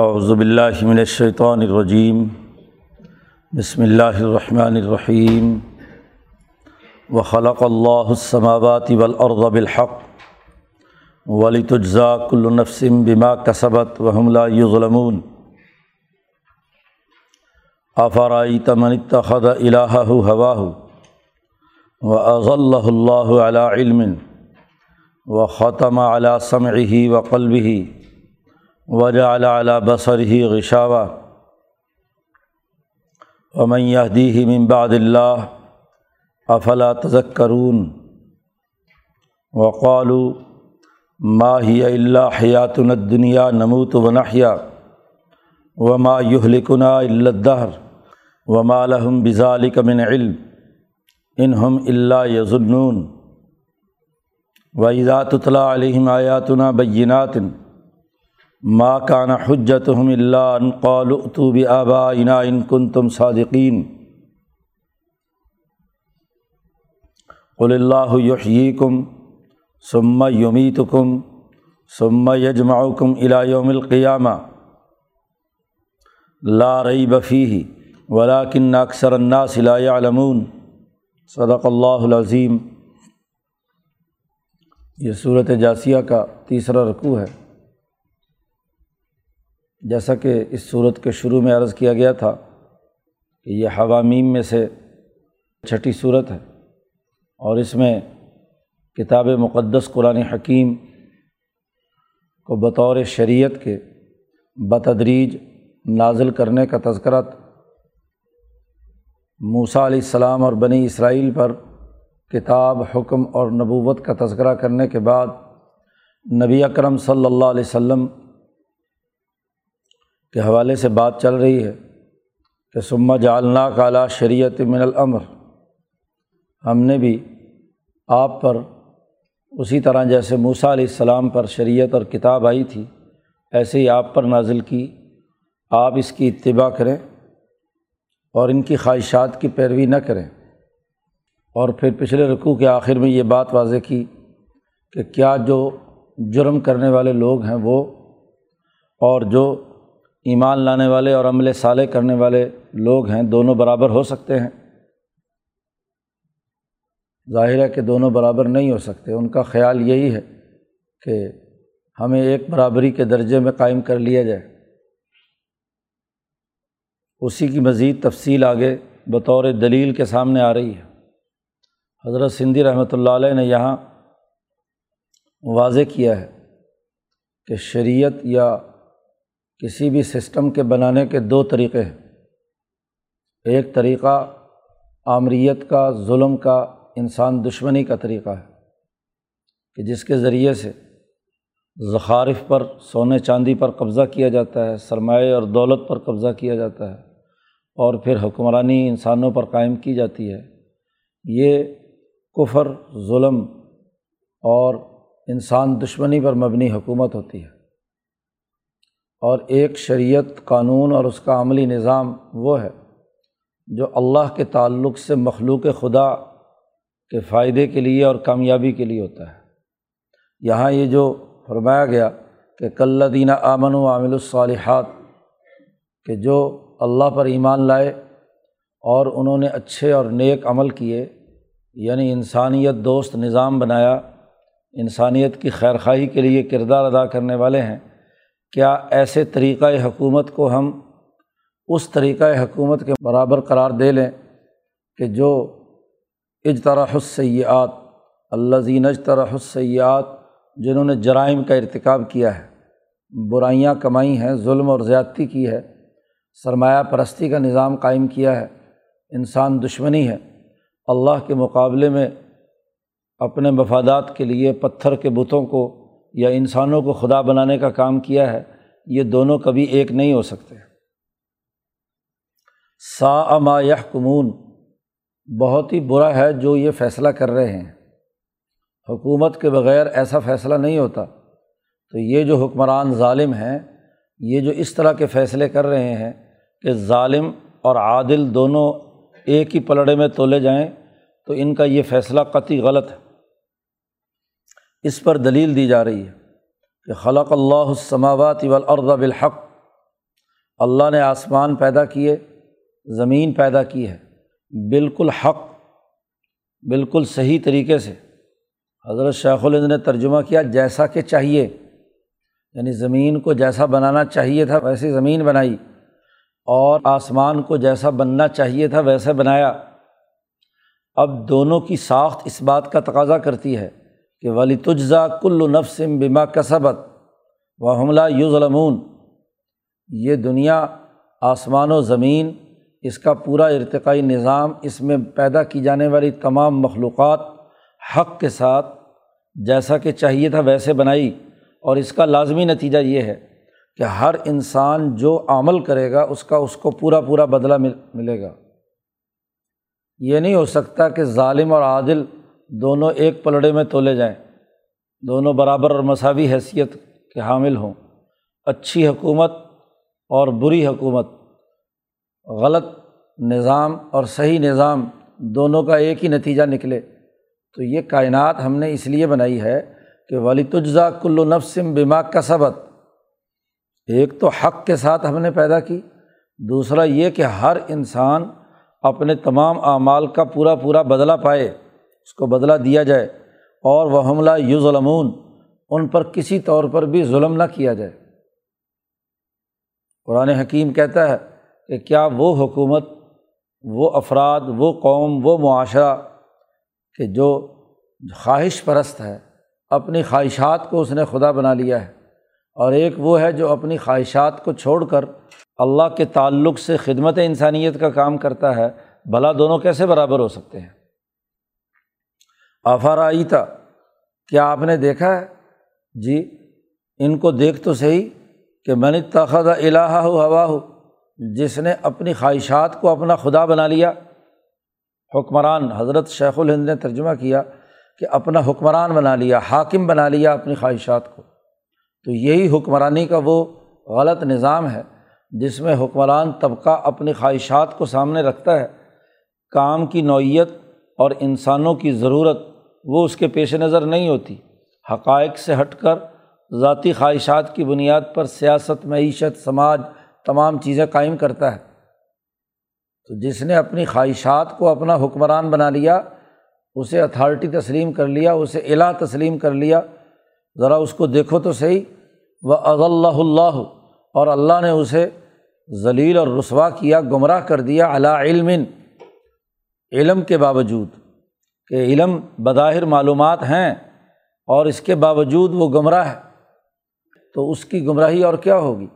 اعوذ باللہ من الشیطان الرجیم، بسم اللہ الرحمن الرحیم، وخلق اللہ السماوات والارض بالحق ولتجزا كل نفس بما كسبت وهم لا يظلمون افرأيت من اتخذ الهه هواه وأظله الله على علم، وختم على سمعه وقلبه وجعل على بصره غشاوة. ومن يهديه من بعد افلا تذکرون وقالوا ما هي الا حياتنا الدنيا نموت ونحيا. وما يهلكنا الا الدهر. وما لهم بذلك من علم. ان هم الا يظنون. واذا تتلى عليهم آياتنا بينات ما كان حجتهم الا ان قالوا ائتوا بآبائنا ان كنتم صادقين. قل اللہ یحییکم ثم یمیتکم ثم یجمعکم الی یوم القیامہ لا ریب فیہ ولاکن اکثر الناس لا يعلمون. صدق اللہ العظیم یہ صورت جاسیہ کا تیسرا رکوع ہے۔ جیسا کہ اس صورت کے شروع میں عرض کیا گیا تھا کہ یہ حوامیم میں سے چھٹی صورت ہے اور اس میں کتاب مقدس قرآن حکیم کو بطور شریعت کے بتدریج نازل کرنے کا تذکرہ موسیٰ علیہ السلام اور بنی اسرائیل پر کتاب، حکم اور نبوت کا تذکرہ کرنے کے بعد نبی اکرم صلی اللہ علیہ وسلم کے حوالے سے بات چل رہی ہے کہ سما جالنا کالا شریعت من العمر ہم نے بھی آپ پر اسی طرح جیسے موسیٰ علیہ السلام پر شریعت اور کتاب آئی تھی، ایسے ہی آپ پر نازل کی۔ آپ اس کی اتباع کریں اور ان کی خواہشات کی پیروی نہ کریں۔ اور پھر پچھلے رقوع کے آخر میں یہ بات واضح کی کہ کیا جو جرم کرنے والے لوگ ہیں وہ، اور جو ایمان لانے والے اور عمل صالح کرنے والے لوگ ہیں، دونوں برابر ہو سکتے ہیں۔ ظاہر ہے کہ دونوں برابر نہیں ہو سکتے۔ ان کا خیال یہی ہے کہ ہمیں ایک برابری کے درجے میں قائم کر لیا جائے۔ اسی کی مزید تفصیل آگے بطور دلیل کے سامنے آ رہی ہے۔ حضرت سندھی رحمۃ اللہ علیہ نے یہاں واضح کیا ہے کہ شریعت یا کسی بھی سسٹم کے بنانے کے دو طریقے ہیں۔ ایک طریقہ آمریت کا، ظلم کا، انسان دشمنی کا طریقہ ہے کہ جس کے ذریعے سے زخارف پر، سونے چاندی پر قبضہ کیا جاتا ہے، سرمایہ اور دولت پر قبضہ کیا جاتا ہے اور پھر حکمرانی انسانوں پر قائم کی جاتی ہے۔ یہ کفر، ظلم اور انسان دشمنی پر مبنی حکومت ہوتی ہے۔ اور ایک شریعت قانون اور اس کا عملی نظام وہ ہے جو اللہ کے تعلق سے مخلوق خدا کے فائدے کے لیے اور کامیابی کے لیے ہوتا ہے۔ یہاں یہ جو فرمایا گیا کہ کل دینہ آمن و عامل الصالحات، کہ جو اللہ پر ایمان لائے اور انہوں نے اچھے اور نیک عمل کیے یعنی انسانیت دوست نظام بنایا، انسانیت کی خیر خواہی کے لیے کردار ادا کرنے والے ہیں کیا ایسے طریقۂ حکومت کو ہم اس طریقۂ حکومت کے برابر قرار دے لیں کہ جو اجتراح السیات اللہ زین اجتراح السیات جنہوں نے جرائم کا ارتکاب کیا ہے، برائیاں کمائی ہیں، ظلم اور زیادتی کی ہے، سرمایہ پرستی کا نظام قائم کیا ہے، انسان دشمنی ہے، اللہ کے مقابلے میں اپنے مفادات کے لیے پتھر کے بتوں کو یا انسانوں کو خدا بنانے کا کام کیا ہے، یہ دونوں کبھی ایک نہیں ہو سکتے۔ سا اما یہ کمون بہت ہی برا ہے جو یہ فیصلہ کر رہے ہیں۔ حکومت کے بغیر ایسا فیصلہ نہیں ہوتا۔ تو یہ جو حکمران ظالم ہیں، یہ جو اس طرح کے فیصلے کر رہے ہیں کہ ظالم اور عادل دونوں ایک ہی پلڑے میں تولے جائیں، تو ان کا یہ فیصلہ قطعی غلط ہے۔ اس پر دلیل دی جا رہی ہے کہ خلق اللہ السماوات والارض بالحق، اللہ نے آسمان پیدا کیے، زمین پیدا کی ہے، بالکل حق، بالکل صحیح طریقے سے۔ حضرت شیخ الند نے ترجمہ کیا، جیسا کہ چاہیے یعنی زمین کو جیسا بنانا چاہیے تھا ویسی زمین بنائی، اور آسمان کو جیسا بننا چاہیے تھا ویسے بنایا۔ اب دونوں کی ساخت اس بات کا تقاضا کرتی ہے کہ ولی تجزا کل نفسم بما کسبت و حملہ یوزلمون یہ دنیا، آسمان و زمین، اس کا پورا ارتقائی نظام، اس میں پیدا کی جانے والی تمام مخلوقات حق کے ساتھ جیسا کہ چاہیے تھا ویسے بنائی۔ اور اس کا لازمی نتیجہ یہ ہے کہ ہر انسان جو عمل کرے گا، اس کا، اس کو پورا پورا بدلہ مل، ملے گا۔ یہ نہیں ہو سکتا کہ ظالم اور عادل دونوں ایک پلڑے میں تولے جائیں۔ دونوں برابر اور مساوی حیثیت کے حامل ہوں۔ اچھی حکومت اور بری حکومت۔ غلط نظام اور صحیح نظام دونوں کا ایک ہی نتیجہ نکلے۔ تو یہ کائنات ہم نے اس لیے بنائی ہے کہ ولی تجزا کل نفسم بما کا سبق ایک تو حق کے ساتھ ہم نے پیدا کی۔ دوسرا یہ کہ ہر انسان اپنے تمام اعمال کا پورا پورا بدلہ پائے۔ اس کو بدلہ دیا جائے اور وہ حملہ یو ظلمون ان پر کسی طور پر بھی ظلم نہ کیا جائے۔ قرآن حکیم کہتا ہے کہ کیا وہ حکومت، وہ افراد، وہ قوم، وہ معاشرہ کہ جو خواہش پرست ہے، اپنی خواہشات کو اس نے خدا بنا لیا ہے۔ اور ایک وہ ہے جو اپنی خواہشات کو چھوڑ کر اللہ کے تعلق سے خدمت انسانیت کا کام کرتا ہے، بھلا دونوں کیسے برابر ہو سکتے ہیں؟ آفارائیتا کیا آپ نے دیکھا ہے؟ جی ان کو دیکھ تو صحیح کہ میں نے تخت الہ ہو ہوا ہو جس نے اپنی خواہشات کو اپنا خدا بنا لیا۔ حکمران، حضرت شیخ الہند نے ترجمہ کیا کہ اپنا حکمران بنا لیا، حاکم بنا لیا اپنی خواہشات کو۔ تو یہی حکمرانی کا وہ غلط نظام ہے جس میں حکمران طبقہ اپنی خواہشات کو سامنے رکھتا ہے۔ کام کی نوعیت اور انسانوں کی ضرورت وہ اس کے پیش نظر نہیں ہوتی۔ حقائق سے ہٹ کر ذاتی خواہشات کی بنیاد پر سیاست، معیشت، سماج تمام چیزیں قائم کرتا ہے۔ تو جس نے اپنی خواہشات کو اپنا حکمران بنا لیا، اسے اتھارٹی تسلیم کر لیا، اسے الا تسلیم کر لیا، ذرا اس کو دیکھو تو صحیح۔ وہ اللہ اللہ اور اللہ نے اسے ذلیل اور رسوا کیا، گمراہ کر دیا علا علم علم کے باوجود۔ کہ علم بظاہر معلومات ہیں اور اس کے باوجود وہ گمراہ ہے، تو اس کی گمراہی اور کیا ہوگی؟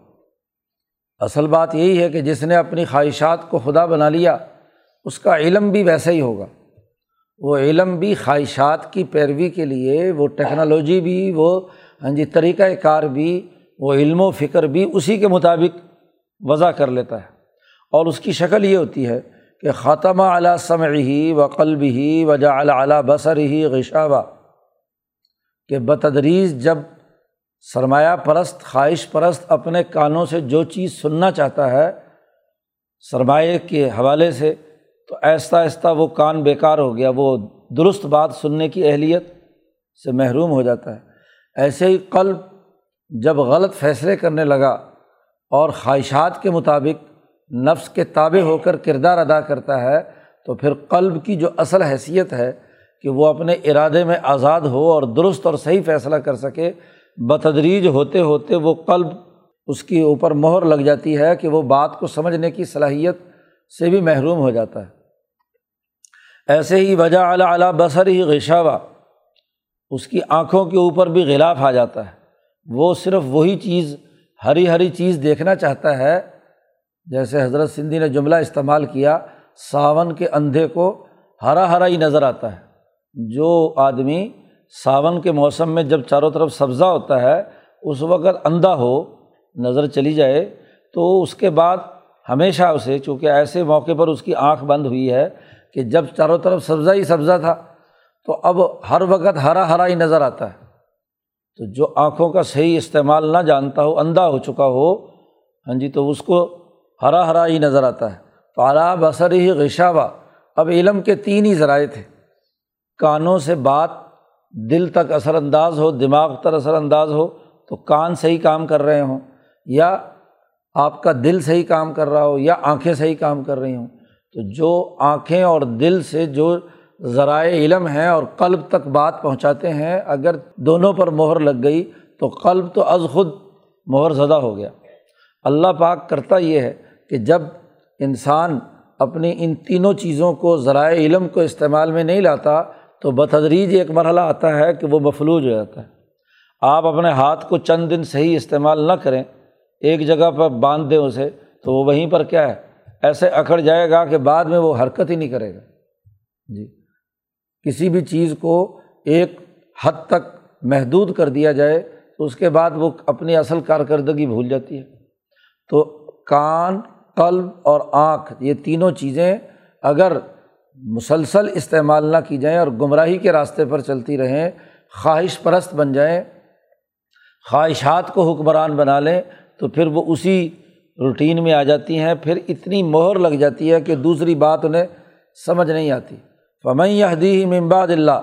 اصل بات یہی ہے کہ جس نے اپنی خواہشات کو خدا بنا لیا، اس کا علم بھی ویسا ہی ہوگا۔ وہ علم بھی خواہشات کی پیروی کے لیے، وہ ٹیکنالوجی بھی، وہ ہاں جی طریقۂ کار بھی، وہ علم و فکر بھی اسی کے مطابق وضع کر لیتا ہے۔ اور اس کی شکل یہ ہوتی ہے خاتمہ اعلیٰ سمع ہی و قلب ہی و جا اعلیٰ بصر ہی غشاوہ، کہ بتدریج جب سرمایہ پرست، خواہش پرست اپنے کانوں سے جو چیز سننا چاہتا ہے سرمایہ کے حوالے سے، تو آہستہ آہستہ وہ کان بیکار ہو گیا، وہ درست بات سننے کی اہلیت سے محروم ہو جاتا ہے۔ ایسے ہی قلب جب غلط فیصلے کرنے لگا اور خواہشات کے مطابق نفس کے تابع ہو کر کردار ادا کرتا ہے، تو پھر قلب کی جو اصل حیثیت ہے کہ وہ اپنے ارادے میں آزاد ہو اور درست اور صحیح فیصلہ کر سکے، بتدریج ہوتے ہوتے وہ قلب اس کی اوپر مہر لگ جاتی ہے کہ وہ بات کو سمجھنے کی صلاحیت سے بھی محروم ہو جاتا ہے۔ ایسے ہی وجہ اعلیٰ اعلیٰ بصر ہی غشاوہ، اس کی آنکھوں کے اوپر بھی غلاف آ جاتا ہے۔ وہ صرف وہی چیز، ہری ہری چیز دیکھنا چاہتا ہے جیسے حضرت سندھی نے جملہ استعمال کیا، ساون کے اندھے کو ہرا ہرا ہی نظر آتا ہے۔ جو آدمی ساون کے موسم میں جب چاروں طرف سبزہ ہوتا ہے، اس وقت اندھا ہو، نظر چلی جائے، تو اس کے بعد ہمیشہ اسے، چونکہ ایسے موقع پر اس کی آنکھ بند ہوئی ہے کہ جب چاروں طرف سبزہ ہی سبزہ تھا، تو اب ہر وقت ہرا ہرا ہی نظر آتا ہے۔ تو جو آنکھوں کا صحیح استعمال نہ جانتا ہو، اندھا ہو چکا ہو ہاں جی تو اس کو ہرا ہرا ہی نظر آتا ہے۔ تو اعلیٰ بصر ہی غشاوہ۔ اب علم کے تین ہی ذرائع تھے۔ کانوں سے بات دل تک اثر انداز ہو، دماغ تر اثر انداز ہو، تو کان صحیح کام کر رہے ہوں۔ یا آپ کا دل صحیح کام کر رہا ہو، یا آنکھیں صحیح کام کر رہی ہوں۔ تو جو آنکھیں اور دل سے جو ذرائع علم ہیں اور قلب تک بات پہنچاتے ہیں، اگر دونوں پر مہر لگ گئی تو قلب تو از خود مہر زدہ ہو گیا۔ اللہ پاک کرتا یہ ہے کہ جب انسان اپنی ان تینوں چیزوں کو ذرائع علم کو استعمال میں نہیں لاتا تو بتدریج ایک مرحلہ آتا ہے کہ وہ مفلوج ہو جاتا ہے۔ آپ اپنے ہاتھ کو چند دن صحیح استعمال نہ کریں، ایک جگہ پر باندھ دیں اسے، تو وہ وہیں پر کیا ہے؟ ایسے اکھڑ جائے گا کہ بعد میں وہ حرکت ہی نہیں کرے گا۔ جی۔ کسی بھی چیز کو ایک حد تک محدود کر دیا جائے، تو اس کے بعد وہ اپنی اصل کارکردگی بھول جاتی ہے۔ تو کان قلب اور آنکھ، یہ تینوں چیزیں اگر مسلسل استعمال نہ کی جائیں اور گمراہی کے راستے پر چلتی رہیں، خواہش پرست بن جائیں، خواہشات کو حکمران بنا لیں، تو پھر وہ اسی روٹین میں آ جاتی ہیں۔ پھر اتنی مہر لگ جاتی ہے کہ دوسری بات انہیں سمجھ نہیں آتی۔ فمئی حدی ممباد اللہ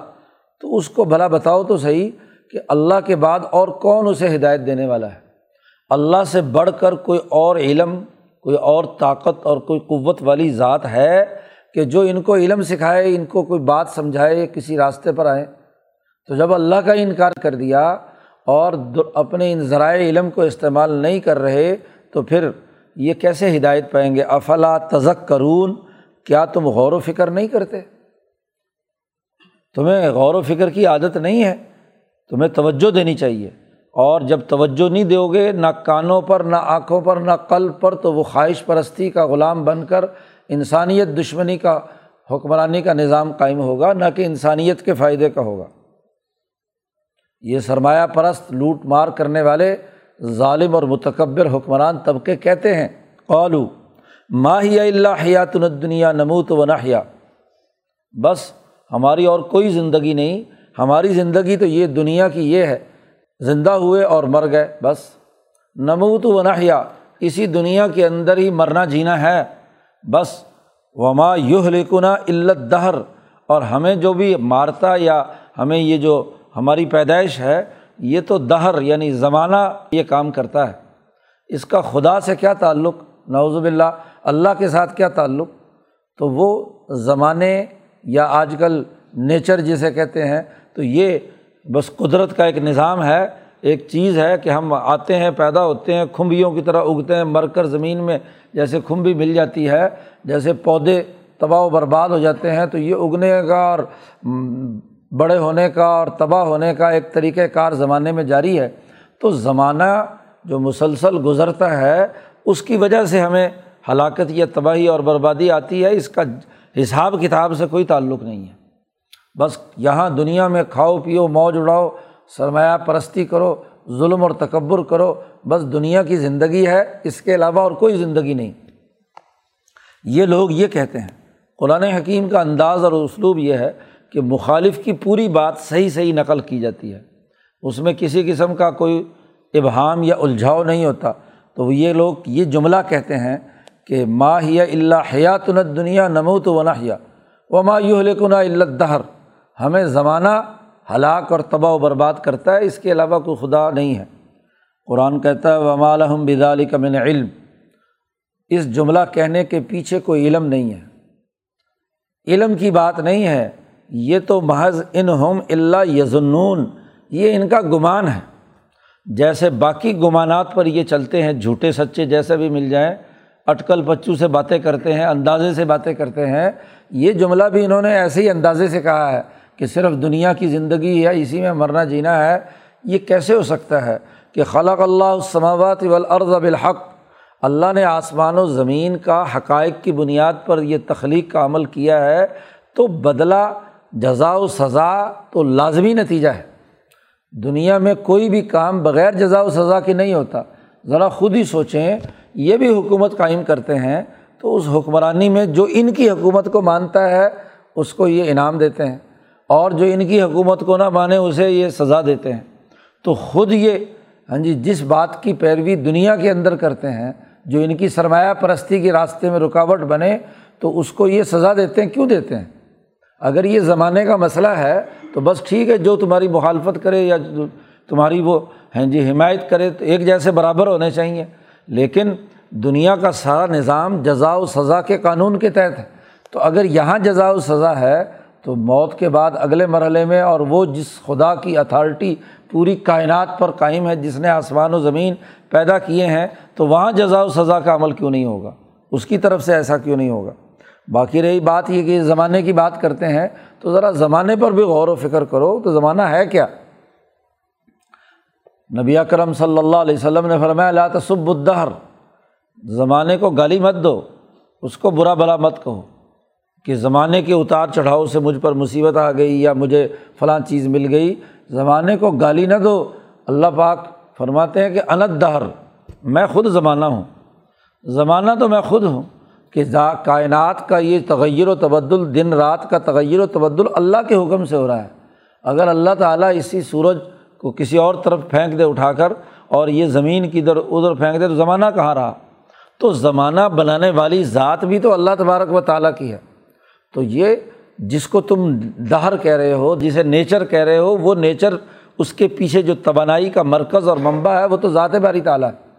تو اس کو بھلا بتاؤ تو صحیح کہ اللہ کے بعد اور کون اسے ہدایت دینے والا ہے۔ اللہ سے بڑھ کر کوئی اور علم کوئی اور طاقت اور کوئی قوت والی ذات ہے کہ جو ان کو علم سکھائے، ان کو کوئی بات سمجھائے، کسی راستے پر آئے۔ تو جب اللہ کا انکار کر دیا اور اپنے ان ذرائع علم کو استعمال نہیں کر رہے، تو پھر یہ کیسے ہدایت پائیں گے؟ افلا تزک کرون کیا تم غور و فکر نہیں کرتے؟ تمہیں غور و فکر کی عادت نہیں ہے، تمہیں توجہ دینی چاہیے۔ اور جب توجہ نہیں دو گے، نہ کانوں پر، نہ آنکھوں پر، نہ قلب پر، تو وہ خواہش پرستی کا غلام بن کر انسانیت دشمنی کا، حکمرانی کا نظام قائم ہوگا، نہ کہ انسانیت کے فائدے کا ہوگا۔ یہ سرمایہ پرست، لوٹ مار کرنے والے، ظالم اور متکبر حکمران طبقے کہتے ہیں، قالو ماہی اللہ حیات الدنیا نموت و نحیا۔ بس، ہماری اور کوئی زندگی نہیں، ہماری زندگی تو یہ دنیا کی یہ ہے۔ زندہ ہوئے اور مر گئے، بس۔ نموت و نحیا، اسی دنیا کے اندر ہی مرنا جینا ہے۔ بس۔ وما یوہ لکنا علت دہر اور ہمیں جو بھی مارتا یا ہمیں یہ جو ہماری پیدائش ہے، یہ تو دہر یعنی زمانہ یہ کام کرتا ہے۔ اس کا خدا سے کیا تعلق؟ نوزب اللہ اللہ کے ساتھ کیا تعلق؟ تو وہ زمانے یا آج کل نیچر جسے کہتے ہیں، تو یہ بس قدرت کا ایک نظام ہے، ایک چیز ہے کہ ہم آتے ہیں، پیدا ہوتے ہیں، کھمبیوں کی طرح اگتے ہیں مر کر زمین میں جیسے کھمبی مل جاتی ہے، جیسے پودے تباہ و برباد ہو جاتے ہیں، تو یہ اگنے کا اور بڑے ہونے کا اور تباہ ہونے کا ایک طریقۂ کار زمانے میں جاری ہے۔ تو زمانہ جو مسلسل گزرتا ہے، اس کی وجہ سے ہمیں ہلاکت یا تباہی اور بربادی آتی ہے، اس کا حساب کتاب سے کوئی تعلق نہیں ہے۔ بس یہاں دنیا میں کھاؤ پیو، موج اڑاؤ، سرمایہ پرستی کرو، ظلم اور تکبر کرو، بس دنیا کی زندگی ہے، اس کے علاوہ اور کوئی زندگی نہیں۔ یہ لوگ یہ کہتے ہیں، قرآن حکیم کا انداز اور اسلوب یہ ہے کہ مخالف کی پوری بات صحیح صحیح نقل کی جاتی ہے۔ اس میں کسی قسم کا کوئی ابہام یا الجھاؤ نہیں ہوتا۔ تو یہ لوگ یہ جملہ کہتے ہیں کہ ماہیہ اللہ حیات دنیا نمو تو وناحیہ و ما یو لکن اللہ دہر ہمیں زمانہ ہلاک اور تباہ و برباد کرتا ہے، اس کے علاوہ کوئی خدا نہیں ہے۔ قرآن کہتا ہے، وما الحم بدالی کا من علم اس جملہ کہنے کے پیچھے کوئی علم نہیں ہے۔ علم کی بات نہیں ہے، یہ تو محض ان ہم اللہ یزنون یہ ان کا گمان ہے۔ جیسے باقی گمانات پر یہ چلتے ہیں، جھوٹے سچے جیسے بھی مل جائیں، اٹکل پچو سے باتیں کرتے ہیں، اندازے سے باتیں کرتے ہیں، یہ جملہ بھی انہوں نے ایسے ہی اندازے سے کہا ہے۔ کہ صرف دنیا کی زندگی ہے، اسی میں مرنا جینا ہے، یہ کیسے ہو سکتا ہے؟ کہ خلق اللہ السماوات والارض بالحق، اللہ نے آسمان و زمین کا حقائق کی بنیاد پر یہ تخلیق کا عمل کیا ہے، تو بدلہ، جزا و سزا تو لازمی نتیجہ ہے۔ دنیا میں کوئی بھی کام بغیر جزا و سزا کے نہیں ہوتا۔ ذرا خود ہی سوچیں، یہ بھی حکومت قائم کرتے ہیں، تو اس حکمرانی میں جو ان کی حکومت کو مانتا ہے، اس کو یہ انعام دیتے ہیں۔ اور جو ان کی حکومت کو نہ مانے اسے یہ سزا دیتے ہیں۔ تو خود یہ ہاں جی جس بات کی پیروی دنیا کے اندر کرتے ہیں، جو ان کی سرمایہ پرستی کے راستے میں رکاوٹ بنے، تو اس کو یہ سزا دیتے ہیں، کیوں دیتے ہیں؟ اگر یہ زمانے کا مسئلہ ہے، تو بس ٹھیک ہے، جو تمہاری مخالفت کرے یا تمہاری وہ ہیں جی حمایت کرے، تو ایک جیسے برابر ہونے چاہیے۔ لیکن دنیا کا سارا نظام جزا و سزا کے قانون کے تحت ہے۔ تو اگر یہاں جزا و سزا ہے تو موت کے بعد اگلے مرحلے میں اور وہ جس خدا کی اتھارٹی پوری کائنات پر قائم ہے، جس نے آسمان و زمین پیدا کیے ہیں، تو وہاں جزا و سزا کا عمل کیوں نہیں ہوگا؟ اس کی طرف سے ایسا کیوں نہیں ہوگا؟ باقی رہی بات یہ کہ زمانے کی بات کرتے ہیں، تو ذرا زمانے پر بھی غور و فکر کرو تو زمانہ ہے کیا؟ نبی کرم صلی اللہ علیہ وسلم نے فرمایا اللہ تصب الدہر، زمانے کو گالی مت دو، اس کو برا بلا مت کہو۔ کہ زمانے کے اتار چڑھاؤ سے مجھ پر مصیبت آ گئی یا مجھے فلاں چیز مل گئی، زمانے کو گالی نہ دو۔ اللہ پاک فرماتے ہیں کہ انت دہر میں خود زمانہ ہوں۔ زمانہ تو میں خود ہوں کہ کائنات کا یہ تغیر و تبدل، دن رات کا تغیر و تبدل اللہ کے حکم سے ہو رہا ہے۔ اگر اللہ تعالیٰ اسی سورج کو کسی اور طرف پھینک دے اٹھا کر اور یہ زمین کی ادھر ادھر پھینک دے تو زمانہ کہاں رہا؟ تو زمانہ بنانے والی ذات بھی تو اللہ تبارک و تعالیٰ کی ہے۔ تو یہ جس کو تم دہر کہہ رہے ہو، جسے نیچر کہہ رہے ہو، وہ نیچر اس کے پیچھے جو توانائی کا مرکز اور منبع ہے، وہ تو ذات باری تعالیٰ ہے۔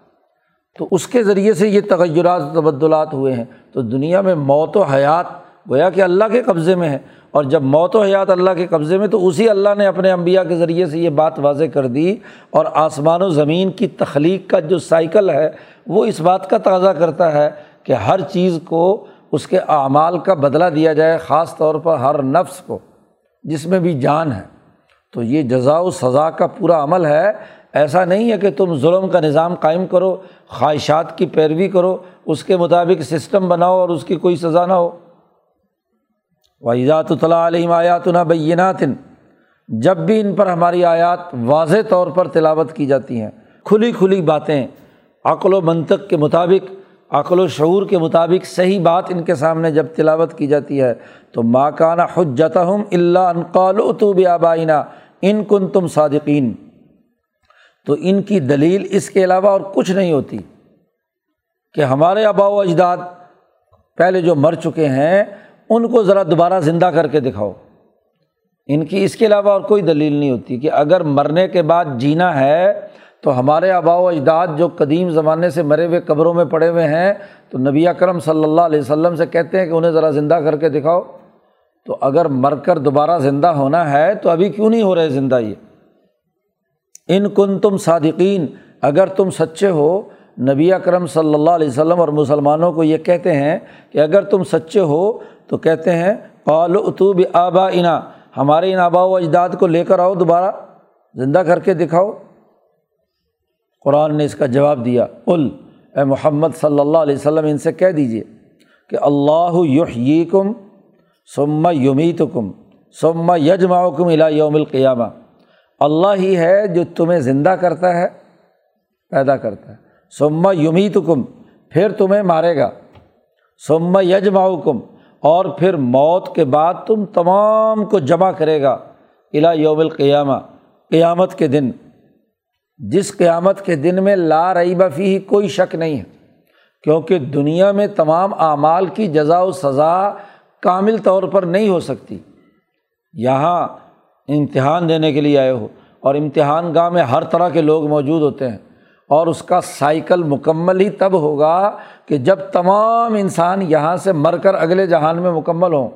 تو اس کے ذریعے سے یہ تغیرات، تبدلات ہوئے ہیں۔ تو دنیا میں موت و حیات گویا کہ اللہ کے قبضے میں ہے۔ اور جب موت و حیات اللہ کے قبضے میں، تو اسی اللہ نے اپنے انبیاء کے ذریعے سے یہ بات واضح کر دی۔ اور آسمان و زمین کی تخلیق کا جو سائیکل ہے، وہ اس بات کا تازہ کرتا ہے کہ ہر چیز کو اس کے اعمال کا بدلہ دیا جائے خاص طور پر ہر نفس کو، جس میں بھی جان ہے۔ تو یہ جزا و سزا کا پورا عمل ہے۔ ایسا نہیں ہے کہ تم ظلم کا نظام قائم کرو، خواہشات کی پیروی کرو، اس کے مطابق سسٹم بناؤ اور اس کی کوئی سزا نہ ہو۔ وحیدات طلاء علیہم آیات نہ بینات جب بھی ان پر ہماری آیات واضح طور پر تلاوت کی جاتی ہیں، کھلی کھلی باتیں، عقل و منطق کے مطابق عقل و شعور کے مطابق صحیح بات ان کے سامنے جب تلاوت کی جاتی ہے، تو ماکانہ حجت ہم اللہ انقال تو آبائینہ ان کن تم صادقین تو ان کی دلیل اس کے علاوہ اور کچھ نہیں ہوتی کہ ہمارے آبا و اجداد پہلے جو مر چکے ہیں، ان کو ذرا دوبارہ زندہ کر کے دکھاؤ۔ ان کی اس کے علاوہ اور کوئی دلیل نہیں ہوتی کہ اگر مرنے کے بعد جینا ہے تو ہمارے آبا و اجداد جو قدیم زمانے سے مرے ہوئے قبروں میں پڑے ہوئے ہیں، تو نبی اکرم صلی اللہ علیہ وسلم سے کہتے ہیں کہ انہیں ذرا زندہ کر کے دکھاؤ۔ تو اگر مر کر دوبارہ زندہ ہونا ہے، تو ابھی کیوں نہیں ہو رہے زندہ یہ؟ ان کن تم صادقین، اگر تم سچے ہو، نبی اکرم صلی اللہ علیہ وسلم اور مسلمانوں کو یہ کہتے ہیں کہ اگر تم سچے ہو، تو کہتے ہیں قال اتوب آبا انا ہمارے ان آبا و اجداد کو لے کر آؤ دوبارہ، زندہ کر کے دکھاؤ۔ قرآن نے اس کا جواب دیا ال اے محمد صلی اللہ علیہ وسلم، ان سے کہہ دیجیے کہ اللہ یحیی کم سما یمیت کم سما یجما کم الا یوم القیامہ۔ اللہ ہی ہے جو تمہیں زندہ کرتا ہے، پیدا کرتا ہے۔ سما یمیت کم پھر تمہیں مارے گا۔ سما یجما کم اور پھر موت کے بعد تم تمام کو جمع کرے گا۔ الا یوم القیامہ، قیامت کے دن۔ جس قیامت کے دن میں لا رئی بفی ہی کوئی شک نہیں ہے، کیونکہ دنیا میں تمام اعمال کی جزا و سزا کامل طور پر نہیں ہو سکتی۔ یہاں امتحان دینے کے لیے آئے ہو، اور امتحان گاہ میں ہر طرح کے لوگ موجود ہوتے ہیں۔ اور اس کا سائیکل مکمل ہی تب ہوگا کہ جب تمام انسان یہاں سے مر کر اگلے جہان میں مکمل ہوں۔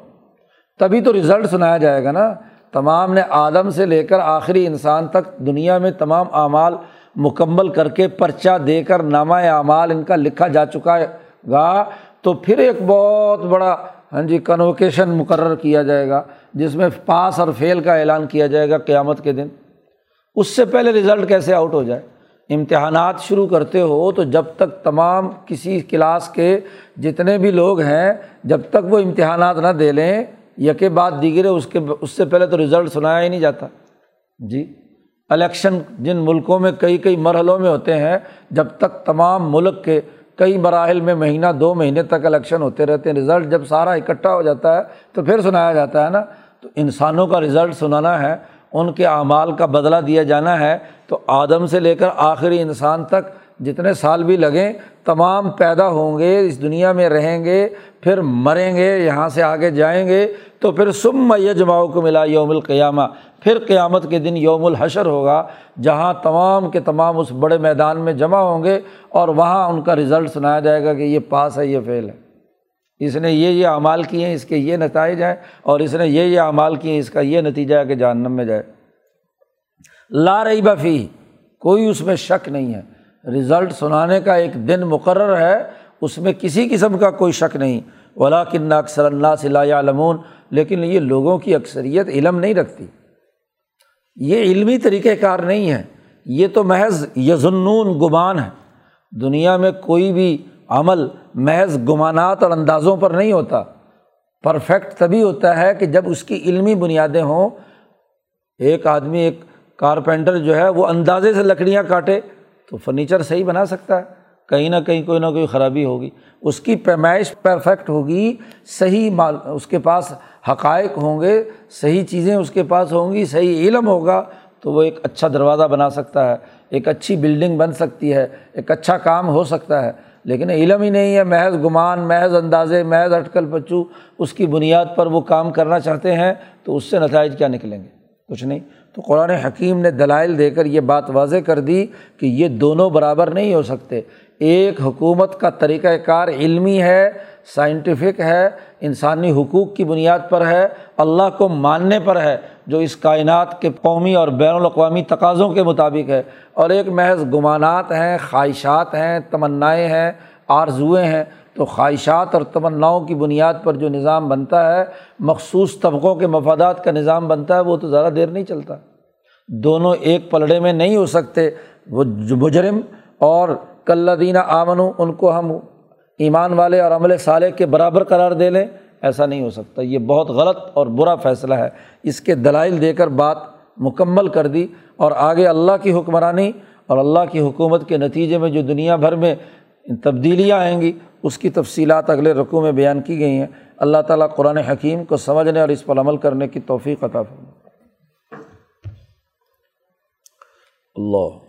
تبھی تو رزلٹ سنایا جائے گا نا۔ تمام نے آدم سے لے کر آخری انسان تک دنیا میں تمام اعمال مکمل کر کے پرچہ دے کر نامہ اعمال ان کا لکھا جا چکا گا، تو پھر ایک بہت بڑا ہاں جی کنوکیشن مقرر کیا جائے گا، جس میں پاس اور فیل کا اعلان کیا جائے گا قیامت کے دن۔ اس سے پہلے رزلٹ کیسے آؤٹ ہو جائے؟ امتحانات شروع کرتے ہو تو جب تک تمام کسی کلاس کے جتنے بھی لوگ ہیں، جب تک وہ امتحانات نہ دے لیں یکے بعد دیگرے اس کے اس سے پہلے تو رزلٹ سنایا ہی نہیں جاتا۔ جی۔ الیکشن جن ملکوں میں کئی کئی مرحلوں میں ہوتے ہیں، جب تک تمام ملک کے کئی مراحل میں مہینہ، دو مہینے تک الیکشن ہوتے رہتے ہیں رزلٹ جب سارا اکٹھا ہو جاتا ہے، تو پھر سنایا جاتا ہے نا۔ تو انسانوں کا رزلٹ سنانا ہے، ان کے اعمال کا بدلہ دیا جانا ہے۔ تو آدم سے لے کر آخری انسان تک جتنے سال بھی لگیں تمام پیدا ہوں گے، اس دنیا میں رہیں گے، پھر مریں گے، یہاں سے آگے جائیں گے، تو پھر سم یجماؤ کو ملا یوم القیامہ، پھر قیامت کے دن یوم الحشر ہوگا، جہاں تمام کے تمام اس بڑے میدان میں جمع ہوں گے، اور وہاں ان کا رزلٹ سنایا جائے گا کہ یہ پاس ہے، یہ فیل ہے۔ اس نے یہ یہ اعمال کیے ہیں، اس کے یہ نتائج ہیں، اور اس نے یہ یہ اعمال کیے ہیں، اس کا یہ نتیجہ ہے کہ جہنم میں جائے۔ لا رہی بفی کوئی اس میں شک نہیں ہے۔ رزلٹ سنانے کا ایک دن مقرر ہے، اس میں کسی قسم کا کوئی شک نہیں۔ ولا کن اکثر اللہ صلی علمون لیکن یہ لوگوں کی اکثریت علم نہیں رکھتی۔ یہ علمی طریقۂ کار نہیں ہے۔ یہ تو محض یزنون گمان ہے۔ دنیا میں کوئی بھی عمل محض گمانات اور اندازوں پر نہیں ہوتا۔ پرفیکٹ تبھی ہوتا ہے کہ جب اس کی علمی بنیادیں ہوں۔ ایک آدمی، ایک کارپینٹر جو ہے، وہ اندازے سے لکڑیاں کاٹے۔ تو فرنیچر صحیح بنا سکتا ہے۔ کہیں نہ کہیں کوئی نہ کوئی خرابی ہوگی۔ اس کی پیمائش پرفیکٹ ہوگی، صحیح مال، اس کے پاس حقائق ہوں گے، صحیح چیزیں اس کے پاس ہوں گی، صحیح علم ہوگا تو وہ ایک اچھا دروازہ بنا سکتا ہے۔ ایک اچھی بلڈنگ بن سکتی ہے، ایک اچھا کام ہو سکتا ہے۔ لیکن علم ہی نہیں ہے، محض گمان، محض اندازے، محض اٹکل پچو۔ اس کی بنیاد پر وہ کام کرنا چاہتے ہیں تو اس سے نتائج کیا نکلیں گے؟ کچھ نہیں۔ تو قرآن حکیم نے دلائل دے کر یہ بات واضح کر دی کہ یہ دونوں برابر نہیں ہو سکتے۔ ایک حکومت کا طریقۂ کار علمی ہے سائنٹیفک ہے، انسانی حقوق کی بنیاد پر ہے، اللہ کو ماننے پر ہے، جو اس کائنات کے قومی اور بین الاقوامی تقاضوں کے مطابق ہے۔ اور ایک محض گمانات ہیں، خواہشات ہیں، تمنائیں ہیں، آرزوئیں ہیں۔ تو خواہشات اور تمناؤں کی بنیاد پر جو نظام بنتا ہے، مخصوص طبقوں کے مفادات کا نظام بنتا ہے، وہ تو زیادہ دیر نہیں چلتا۔ دونوں ایک پلڑے میں نہیں ہو سکتے۔ وہ مجرم اور کلدینہ آمن ان کو ہم ایمان والے اور عمل صالح کے برابر قرار دے لیں، ایسا نہیں ہو سکتا۔ یہ بہت غلط اور برا فیصلہ ہے۔ اس کے دلائل دے کر بات مکمل کر دی اور آگے اللہ کی حکمرانی اور اللہ کی حکومت کے نتیجے میں جو دنیا بھر میں تبدیلیاں آئیں گی، اس کی تفصیلات اگلے رقوع میں بیان کی گئی ہیں۔ اللہ تعالیٰ قرآن حکیم کو سمجھنے اور اس پر عمل کرنے کی توفیق عطا فرمائے۔ اللہ۔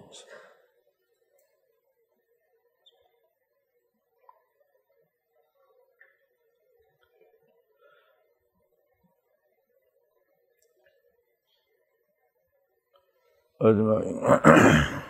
اجمعین۔